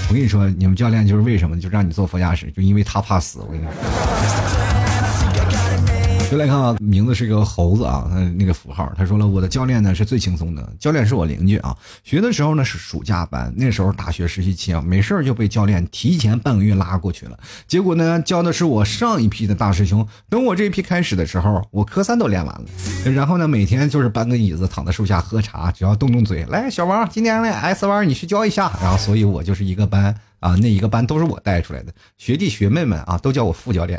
我跟你说，你们教练就是为什么就让你坐副驾驶，就因为他怕死。我跟你说。就来看啊，名字是个猴子啊，他那个符号。他说了，我的教练呢是最轻松的，教练是我邻居啊。学的时候呢是暑假班，那时候大学实习期啊，没事就被教练提前半个月拉过去了。结果呢，教的是我上一批的大师兄。等我这一批开始的时候，我科三都练完了。然后呢，每天就是搬个椅子躺在树下喝茶，只要动动嘴，来小王，今天练 S 弯，你去教一下。然后，所以我就是一个班啊，那一个班都是我带出来的，学弟学妹们啊都叫我副教练。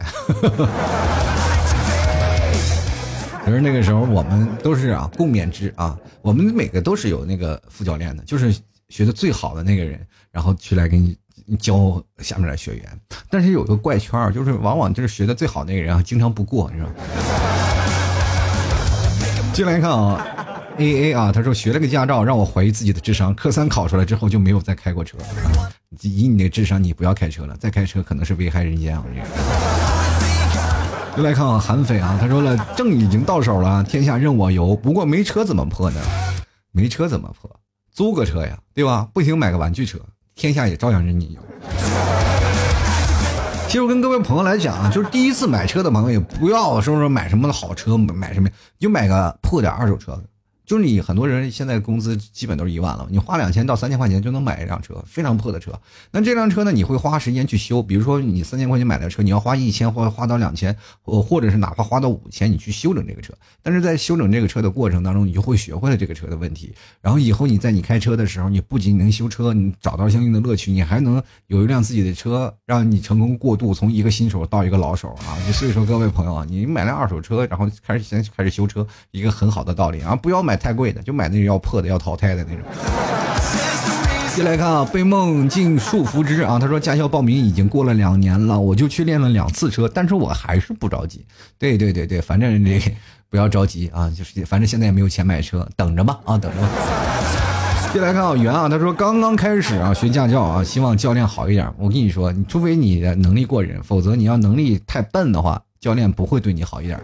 可是那个时候我们都是啊共勉之啊，我们每个都是有那个副教练的，就是学的最好的那个人，然后去来给你教下面的学员。但是有个怪圈就是往往就是学的最好那个人啊，经常不过，你知道吗？进来看啊，A A 啊，他说学了个驾照，让我怀疑自己的智商。科三考出来之后就没有再开过车。以你的智商，你不要开车了，再开车可能是危害人间啊！这个。又来看啊，韩非啊，他说了，证已经到手了，天下任我游。不过没车怎么破呢？没车怎么破？租个车呀，对吧？不行买个玩具车，天下也照样任你游。其实我跟各位朋友来讲啊，就是第一次买车的朋友也不要说说买什么好车，买什么就买个破点二手车。就是你很多人现在工资基本都是一万了，你花两千到三千块钱就能买一辆车，非常破的车。那这辆车呢，你会花时间去修，比如说你三千块钱买的车，你要花一千或花到两千，或或者是哪怕花到五千，你去修整这个车。但是在修整这个车的过程当中，你就会学会了这个车的问题。然后以后你在你开车的时候，你不仅能修车，你找到相应的乐趣，你还能有一辆自己的车，让你成功过渡从一个新手到一个老手啊。所以说各位朋友啊，你买辆二手车，然后开始先开始修车，一个很好的道理啊，不要买。太贵的就买那种要破的要淘汰的那种。接来看啊，被梦境束缚之啊，他说驾校报名已经过了两年了，我就去练了两次车，但是我还是不着急。对对对对，反正这不要着急啊，就是反正现在也没有钱买车，等着吧啊，等着。吧。接来看啊，袁啊，他说刚刚开始啊学驾校啊，希望教练好一点。我跟你说，你除非你的能力过人，否则你要能力太笨的话，教练不会对你好一点。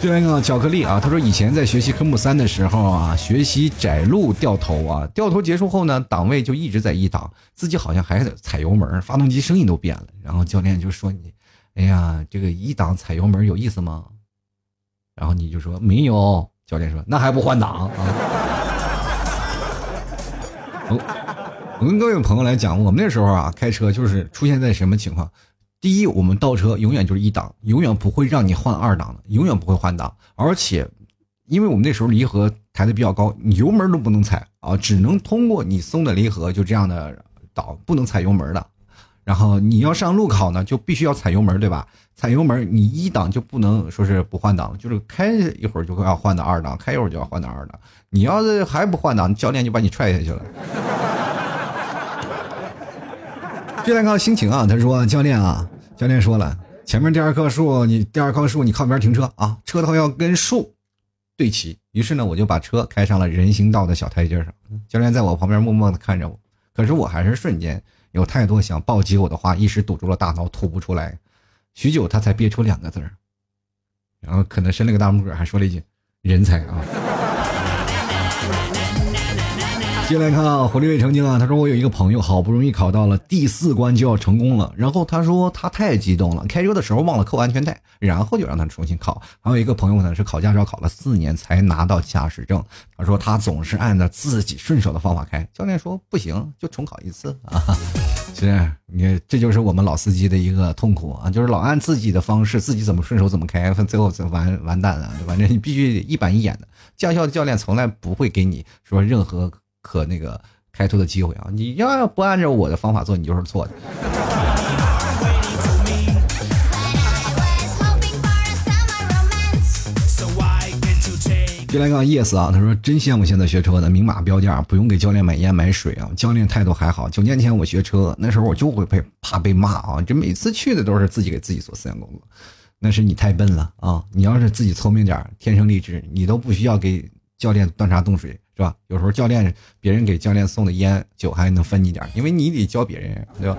就那个巧克力啊，他说以前在学习科目三的时候啊，学习窄路掉头啊，掉头结束后呢，档位就一直在一档，自己好像还在踩油门，发动机声音都变了。然后教练就说你，哎呀，这个一档踩油门有意思吗？然后你就说没有。教练说那还不换挡啊？我我跟各位朋友来讲，我们那时候啊开车就是出现在什么情况？第一，我们倒车永远就是一档，永远不会让你换二档的，永远不会换挡。而且，因为我们那时候离合抬的比较高，你油门都不能踩啊，只能通过你松的离合就这样的倒，不能踩油门的。然后你要上路考呢，就必须要踩油门，对吧？踩油门，你一档就不能说是不换挡，就是开一会儿就要换到二档，开一会儿就要换到二档。你要是还不换挡，教练就把你踹下去了。这来看心情啊，他说：“教练啊，教练说了，前面第二棵树，你第二棵树，你靠边停车啊，车头要跟树对齐。”于是呢，我就把车开上了人行道的小台阶上。教练在我旁边默默的看着我，可是我还是瞬间有太多想暴击我的话，一时堵住了大脑，吐不出来。许久，他才憋出两个字儿，然后可能伸了个大拇指，还说了一句：“人才啊。”接来看啊，火力未成精啊，他说我有一个朋友，好不容易考到了第四关就要成功了，然后他说他太激动了，开车的时候忘了扣安全带，然后就让他重新考。还有一个朋友呢，是考驾照考了四年才拿到驾驶证，他说他总是按照自己顺手的方法开，教练说不行，就重考一次啊。其实你这就是我们老司机的一个痛苦啊，就是老按自己的方式，自己怎么顺手怎么开，最后完完蛋了，反正你必须一板一眼的。驾校的教练从来不会给你说任何。可那个开拓的机会啊！你要不按照我的方法做，你就是错的。就来个 yes 啊，他说真羡慕现在学车的，明码标价，不用给教练买烟买水啊。教练态度还好。九年前我学车，那时候我就会被怕被骂啊，这每次去的都是自己给自己做思想工作。那是你太笨了啊！你要是自己聪明点，天生丽质，你都不需要给教练端茶冻水。是吧？有时候教练别人给教练送的烟酒还能分你点因为你得教别人，对吧？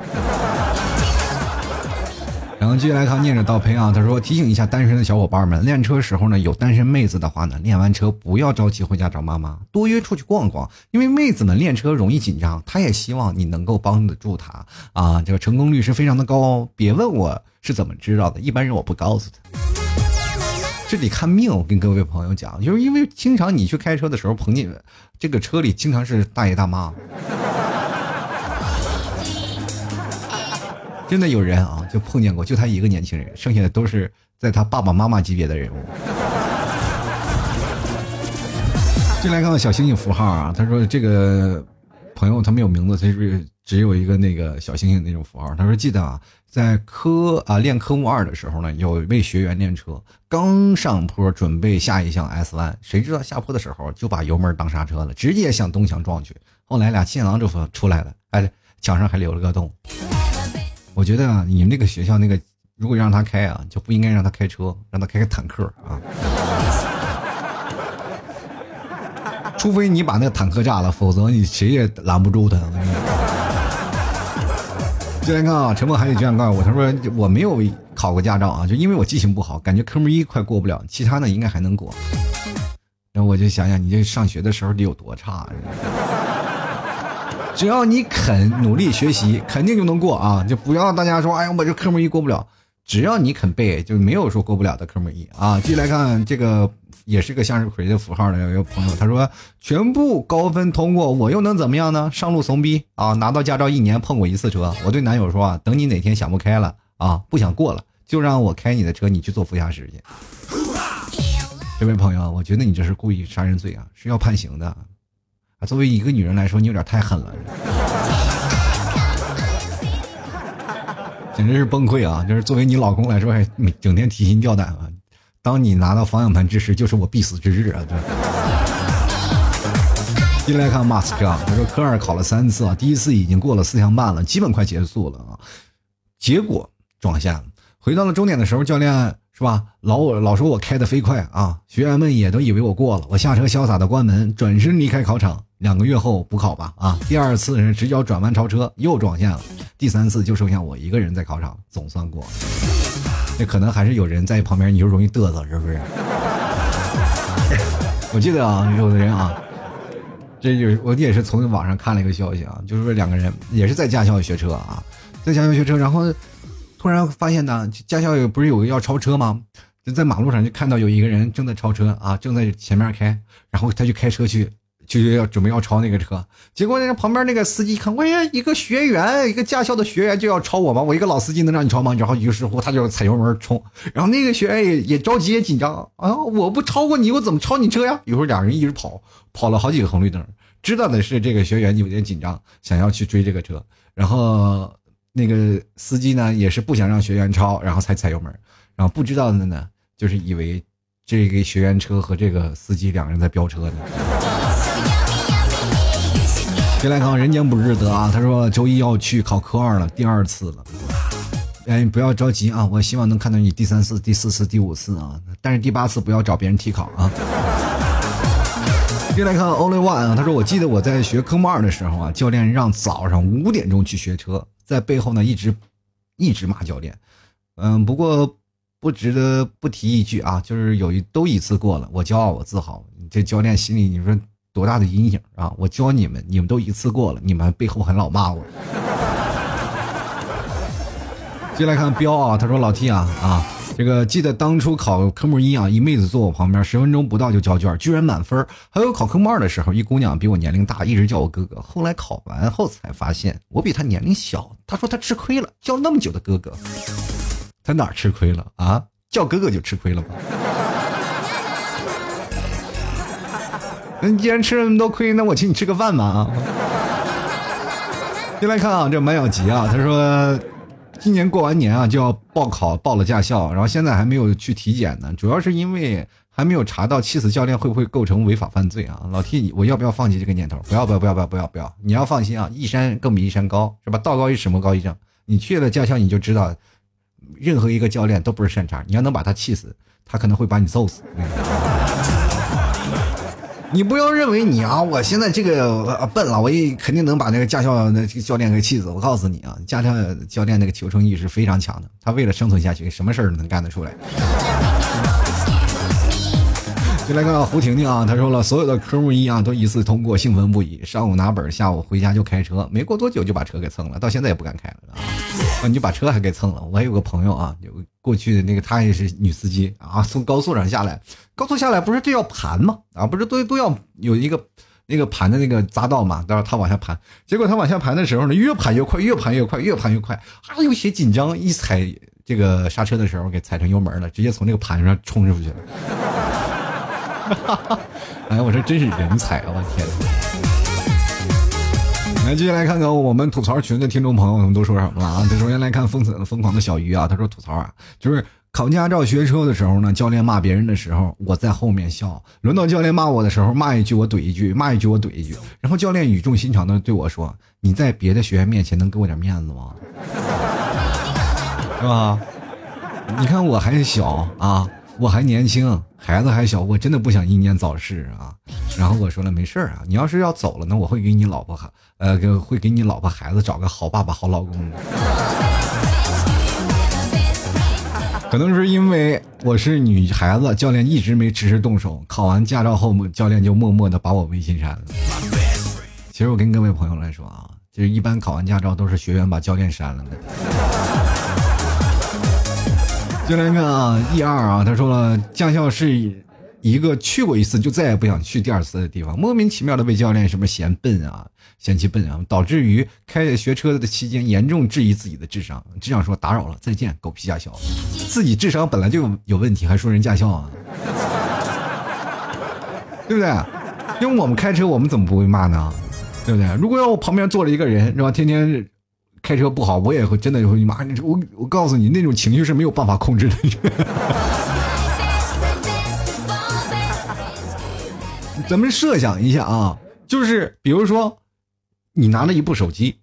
然后接下来他念着倒胚啊，他说提醒一下单身的小伙伴们，练车时候呢，有单身妹子的话呢，练完车不要着急回家找妈妈，多约出去逛逛，因为妹子们练车容易紧张，她也希望你能够帮得住她啊，这个成功率是非常的高哦。别问我是怎么知道的，一般人我不告诉他。这得看命，我跟各位朋友讲，就是因为经常你去开车的时候，碰见这个车里经常是大爷大妈，真的有人啊，就碰见过，就他一个年轻人，剩下的都是在他爸爸妈妈级别的人物。进来看看小星星符号啊，他说这个朋友他没有名字，他是只有一个那个小星星那种符号。他说记得啊。在科啊练科目二的时候呢，有一位学员练车，刚上坡准备下一项 S 弯，谁知道下坡的时候就把油门当刹车了，直接向东墙撞去。后来俩新郎就出来了，哎，墙上还留了个洞。我觉得啊，你们那个学校那个，如果让他开啊，就不应该让他开车，让他开个坦克啊。除非你把那坦克炸了，否则你谁也拦不住他。我跟你讲就来看啊，陈默还有这样告诉我，他说我没有考过驾照啊，就因为我记性不好，感觉科目一快过不了，其他的应该还能过。然后我就想想，你这上学的时候得有多差。只要你肯努力学习，肯定就能过啊！就不要大家说，哎呀，我这科目一过不了。只要你肯背，就没有说过不了的科目一啊！继续来看这个，也是个向日葵的符号的一个朋友，他说全部高分通过，我又能怎么样呢？上路怂逼啊！拿到驾照一年碰过一次车，我对男友说啊，等你哪天想不开了啊，不想过了，就让我开你的车，你去做副驾驶去。这位朋友，我觉得你这是故意杀人罪啊，是要判刑的啊！作为一个女人来说，你有点太狠了。简直是崩溃啊！就是作为你老公来说，还整天提心吊胆啊。当你拿到方向盘之时，就是我必死之日啊！进 来看马斯克，他说科二考了三次啊，第一次已经过了四项半了，基本快结束了啊。结果撞线了，回到了终点的时候，教练是吧？老我老说我开的飞快啊，学员们也都以为我过了。我下车潇洒的关门，转身离开考场。两个月后补考吧啊！第二次是直角转弯超车，又撞线了。第三次就剩下我一个人在考场，总算过。那可能还是有人在旁边，你就容易嘚瑟，是不是？我记得啊，有的人啊，这就是我也是从网上看了一个消息啊，就是说两个人也是在驾校学车啊，在驾校学车，然后突然发现呢，驾校有不是有个要超车吗？就在马路上就看到有一个人正在超车啊，正在前面开，然后他就开车去。就要准备要超那个车，结果那个旁边那个司机一看，我呀，一个学员，一个驾校的学员就要超我吗？我一个老司机能让你超吗？然后于是乎他就踩油门冲，然后那个学员也也着急也紧张啊！我不超过你，我怎么超你车呀？一会儿两人一直跑，跑了好几个红绿灯，知道的是这个学员有点紧张，想要去追这个车，然后那个司机呢也是不想让学员超，然后才踩油门，然后不知道的呢就是以为这个学员车和这个司机两个人在飙车呢。别来看，人间不值得啊！他说周一要去考科二了，第二次了。哎，不要着急啊！我希望能看到你第三次、第四次、第五次啊！但是第八次不要找别人替考啊！别来看 Only One 啊！他说我记得我在学科目二的时候啊，教练让早上五点钟去学车，在背后呢一直一直骂教练。嗯，不过不值得不提一句啊，就是有一都一次过了，我骄傲，我自豪。这教练心里你说。多大的阴影啊！我教你们，你们都一次过了，你们背后还老骂我。进来看彪啊，他说老 T 啊啊，这个记得当初考科目一啊，一妹子坐我旁边，十分钟不到就交卷，居然满分。还有考科目二的时候，一姑娘比我年龄大，一直叫我哥哥。后来考完后才发现，我比她年龄小。她说她吃亏了，叫那么久的哥哥，她哪吃亏了啊？叫哥哥就吃亏了吗？那你既然吃了那么多亏，那我请你吃个饭嘛啊！进来看啊，这满小吉啊，他说今年过完年啊就要报考，报了驾校，然后现在还没有去体检呢，主要是因为还没有查到气死教练会不会构成违法犯罪啊？老 T，我要不要放弃这个念头？不要不要不要不要不要不要！你要放心啊，一山更比一山高，是吧？道高一尺，魔高一丈。你去了驾校，你就知道，任何一个教练都不是善茬。你要能把他气死，他可能会把你揍死。你不要认为你啊，我现在这个笨了，我也肯定能把那个驾校那教练给气死。我告诉你啊，驾校教练那个求生欲是非常强的，他为了生存下去，什么事儿都能干得出来。就来看胡婷婷啊，她说了，所有的科目一啊都一次通过，兴奋不已。上午拿本，下午回家就开车，没过多久就把车给蹭了，到现在也不敢开了啊！你就把车还给蹭了。我还有个朋友啊，有过去的那个，她也是女司机啊，从高速上下来，高速下来不是都要盘吗？啊，不是都都要有一个那个盘的那个匝道嘛？到时候他往下盘，结果他往下盘的时候呢，越盘越快，越盘越快，越盘越快，啊，有些紧张，一踩这个刹车的时候给踩成油门了，直接从那个盘上冲出去了。哈 哈哎，我说真是人才啊！我天！来，接下来看看我们吐槽群的听众朋友他们都说什么了啊？首先来看疯子疯狂的小鱼啊，他说吐槽啊，就是考驾照学车的时候呢，教练骂别人的时候，我在后面笑；轮到教练骂我的时候，骂一句我怼一句，骂一句我怼一句。然后教练语重心长的对我说：“你在别的学员面前能给我点面子吗？是吧？你看我还小啊，我还年轻。”孩子还小，我真的不想英年早逝啊。然后我说了，没事啊，你要是要走了，那我会给你老婆孩，呃，给会给你老婆孩子找个好爸爸、好老公。可能是因为我是女孩子，教练一直没及时动手。考完驾照后，教练就默默的把我微信删了。其实我跟各位朋友来说啊，就是一般考完驾照都是学员把教练删了的。就来看啊，E 二啊，他说了，驾校是。一个去过一次就再也不想去第二次的地方，莫名其妙的被教练什么嫌笨啊，嫌弃笨啊，导致于开学车的期间严重质疑自己的智商，只想说打扰了，再见，狗屁驾校，自己智商本来就有问题，还说人驾校啊，对不对？因为我们开车，我们怎么不会骂呢？对不对？如果要我旁边坐了一个人，是吧？天天开车不好，我也会真的会骂。我我告诉你，那种情绪是没有办法控制的。咱们设想一下啊，就是比如说，你拿了一部手机，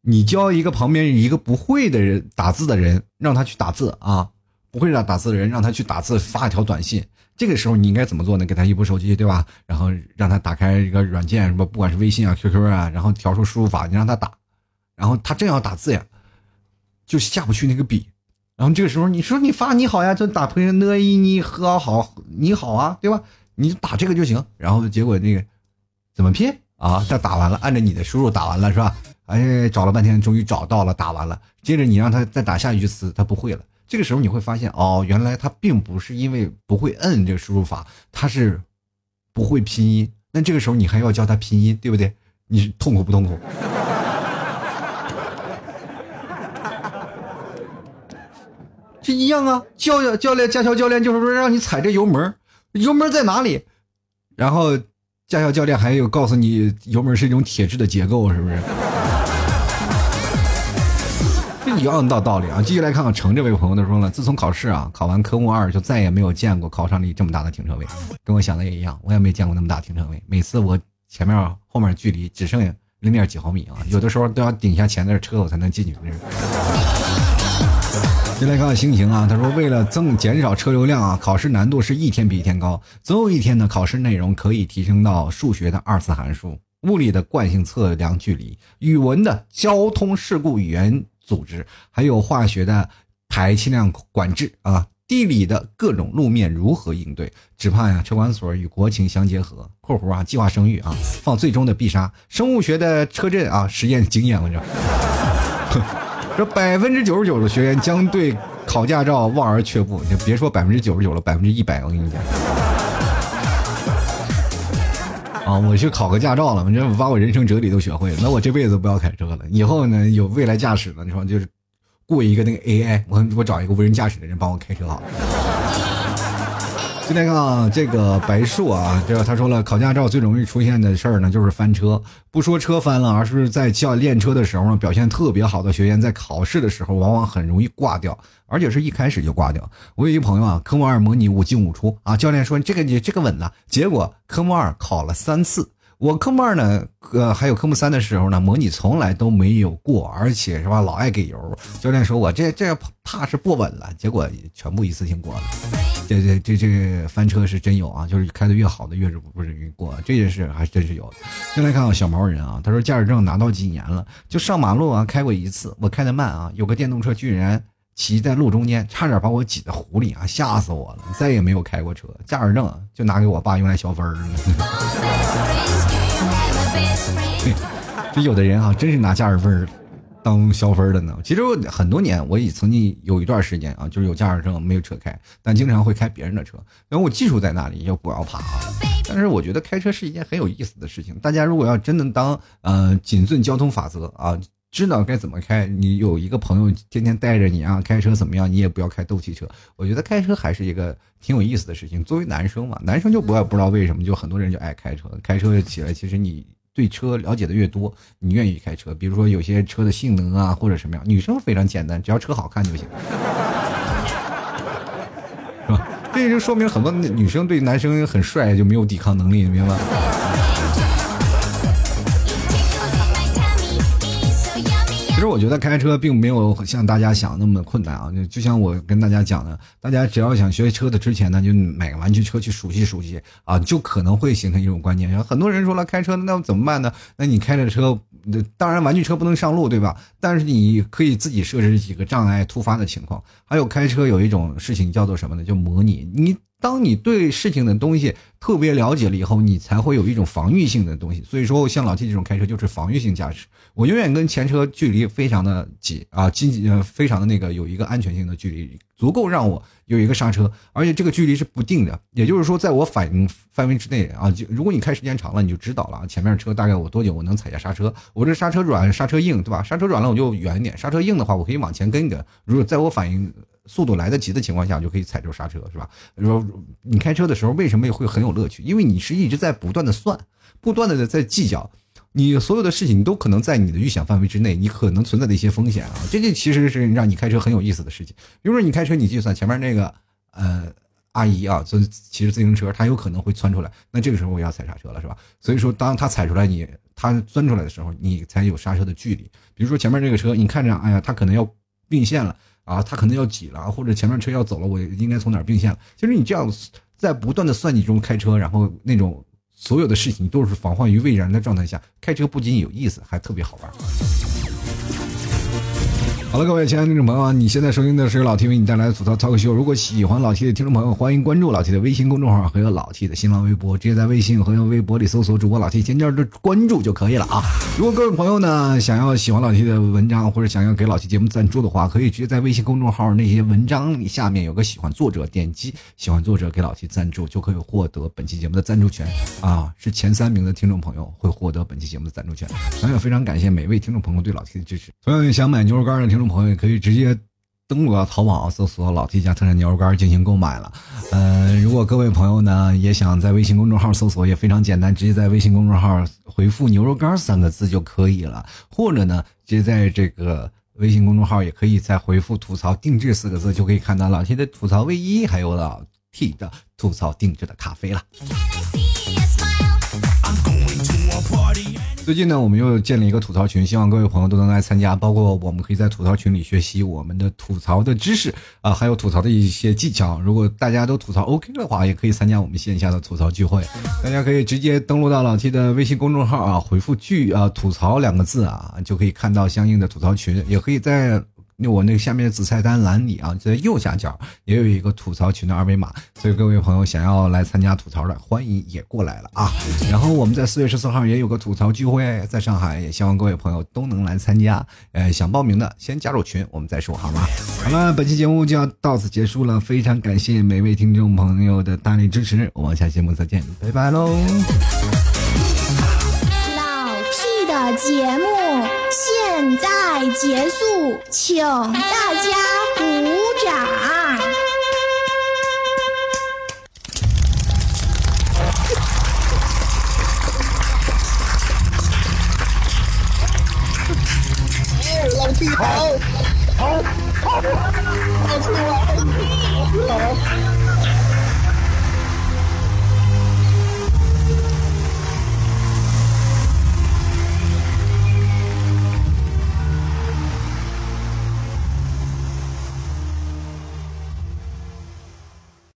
你教一个旁边一个不会的人打字的人，让他去打字啊，不会让打字的人让他去打字发一条短信，这个时候你应该怎么做呢？给他一部手机，对吧？然后让他打开一个软件，什么不管是微信啊、QQ 啊，然后调出输入法，你让他打，然后他正要打字呀，就下不去那个笔，然后这个时候你说你发你好呀，就打朋友呢一你和好你好啊，对吧？你打这个就行，然后结果那个怎么拼啊？他打完了，按照你的输入打完了是吧？哎，找了半天，终于找到了，打完了。接着你让他再打下一句词，他不会了。这个时候你会发现，哦，原来他并不是因为不会摁这个输入法，他是不会拼音。那这个时候你还要教他拼音，对不对？你痛苦不痛苦？一样啊，教教练驾校教练就是说让你踩这油门。油门在哪里？然后驾校教练还有告诉你，油门是一种铁质的结构，是不是？这一样道道理啊！继续来看看程这位朋友他说了，自从考试啊，考完科目二就再也没有见过考场里这么大的停车位，跟我想的也一样，我也没见过那么大停车位。每次我前面后面距离只剩下零点几毫米啊，有的时候都要顶下前面的车我才能进去。先来看看心情啊，他说为了增减少车流量啊，考试难度是一天比一天高。总有一天呢，考试内容可以提升到数学的二次函数、物理的惯性测量距离、语文的交通事故语言组织，还有化学的排气量管制啊，地理的各种路面如何应对。只怕呀，车管所与国情相结合（括弧啊，计划生育啊，放最终的必杀）。生物学的车震啊，实验经验，我这。这百分之九十九的学员将对考驾照望而却步，就别说百分之九十九了，百分之一百，我跟你讲。啊，我去考个驾照了，反正把我人生哲理都学会了，那我这辈子不要开车了。以后呢，有未来驾驶了，你说就是雇一个那个 AI，我我找一个无人驾驶的人帮我开车好了。今天啊，这个白硕啊，这个他说了，考驾照最容易出现的事儿呢，就是翻车。不说车翻了，而是在教练车的时候呢，表现特别好的学员在考试的时候，往往很容易挂掉，而且是一开始就挂掉。我有一朋友啊，科目二模拟五进五出啊，教练说这个你这个稳呐，结果科目二考了三次。我科目二呢，呃，还有科目三的时候呢，模拟从来都没有过，而且是吧，老爱给油。教练说我这这怕是不稳了，结果全部一次性过了。这这这这翻车是真有啊，就是开的越好的越是不容易过，这件事还真是有。先来看看小毛人啊，他说驾驶证拿到几年了，就上马路啊开过一次，我开的慢啊，有个电动车居然骑在路中间，差点把我挤在湖里啊，吓死我了，再也没有开过车，驾驶证就拿给我爸用来消分了。这有的人啊，真是拿驾驶分当消分的呢。其实很多年，我也曾经有一段时间啊，就是有驾驶证没有车开，但经常会开别人的车。然后我技术在那里，就不要怕啊。但是我觉得开车是一件很有意思的事情。大家如果要真的当呃谨遵交通法则啊，知道该怎么开，你有一个朋友天天带着你啊，开车怎么样，你也不要开斗气车。我觉得开车还是一个挺有意思的事情。作为男生嘛，男生就不不知道为什么，就很多人就爱开车。开车起来，其实你。对车了解的越多，你愿意开车。比如说有些车的性能啊，或者什么样，女生非常简单，只要车好看就行，是吧？这就说明很多女生对男生很帅就没有抵抗能力，明白吗？其实我觉得开车并没有像大家想那么困难啊，就就像我跟大家讲的，大家只要想学车的之前呢，就买个玩具车去熟悉熟悉啊，就可能会形成一种观念。很多人说了，开车那怎么办呢？那你开着车，当然玩具车不能上路，对吧？但是你可以自己设置几个障碍突发的情况。还有开车有一种事情叫做什么呢？叫模拟你。当你对事情的东西特别了解了以后，你才会有一种防御性的东西。所以说，像老 T 这种开车就是防御性驾驶。我永远跟前车距离非常的紧啊，紧呃非常的那个有一个安全性的距离，足够让我有一个刹车，而且这个距离是不定的。也就是说，在我反应范围之内啊，就如果你开时间长了，你就知道了前面车大概我多久我能踩下刹车。我这刹车软，刹车硬，对吧？刹车软了我就远一点，刹车硬的话我可以往前跟的。如果在我反应。速度来得及的情况下，就可以踩住刹车，是吧？说你开车的时候为什么会很有乐趣？因为你是一直在不断的算，不断的在计较，你所有的事情你都可能在你的预想范围之内，你可能存在的一些风险啊，这就其实是让你开车很有意思的事情。比如说你开车，你计算前面那个呃阿姨啊，就骑着自行车，她有可能会窜出来，那这个时候我要踩刹车了，是吧？所以说，当她踩出来，你她钻出来的时候，你才有刹车的距离。比如说前面这个车，你看着，哎呀，她可能要并线了。啊，他可能要挤了，或者前面车要走了，我应该从哪儿并线了？其实你这样在不断的算计中开车，然后那种所有的事情都是防患于未然的状态下开车，不仅有意思，还特别好玩。好了，各位亲爱的听众朋友啊，你现在收听的是老 T 为你带来的吐槽脱口秀。如果喜欢老 T 的听众朋友，欢迎关注老 T 的微信公众号和老 T 的新浪微博，直接在微信和微博里搜索主播老 T，添加的关注就可以了啊。如果各位朋友呢想要喜欢老 T 的文章，或者想要给老 T 节目赞助的话，可以直接在微信公众号那些文章下面有个喜欢作者，点击喜欢作者给老 T 赞助，就可以获得本期节目的赞助权啊。是前三名的听众朋友会获得本期节目的赞助权。同样非常感谢每位听众朋友对老 T 的支持。同样想买牛肉干的听。众朋友可以直接登录到淘宝，搜索“老 T 家特产牛肉干”进行购买了。嗯，如果各位朋友呢也想在微信公众号搜索，也非常简单，直接在微信公众号回复“牛肉干”三个字就可以了。或者呢，直接在这个微信公众号也可以再回复“吐槽定制”四个字，就可以看到老 T 的吐槽卫衣，还有老 T 的吐槽定制的咖啡了。最近呢，我们又建了一个吐槽群，希望各位朋友都能来参加。包括我们可以在吐槽群里学习我们的吐槽的知识啊，还有吐槽的一些技巧。如果大家都吐槽 OK 的话，也可以参加我们线下的吐槽聚会。大家可以直接登录到老七的微信公众号啊，回复“聚”啊“吐槽”两个字啊，就可以看到相应的吐槽群。也可以在。那我那个下面的紫菜单栏里啊，在右下角也有一个吐槽群的二维码，所以各位朋友想要来参加吐槽的，欢迎也过来了啊。然后我们在四月十四号也有个吐槽聚会，在上海，也希望各位朋友都能来参加。呃，想报名的先加入群，我们再说好吗？好了，本期节目就要到此结束了，非常感谢每位听众朋友的大力支持，我们下期节目再见，拜拜喽。老 T 的节目。比赛结束请大家鼓掌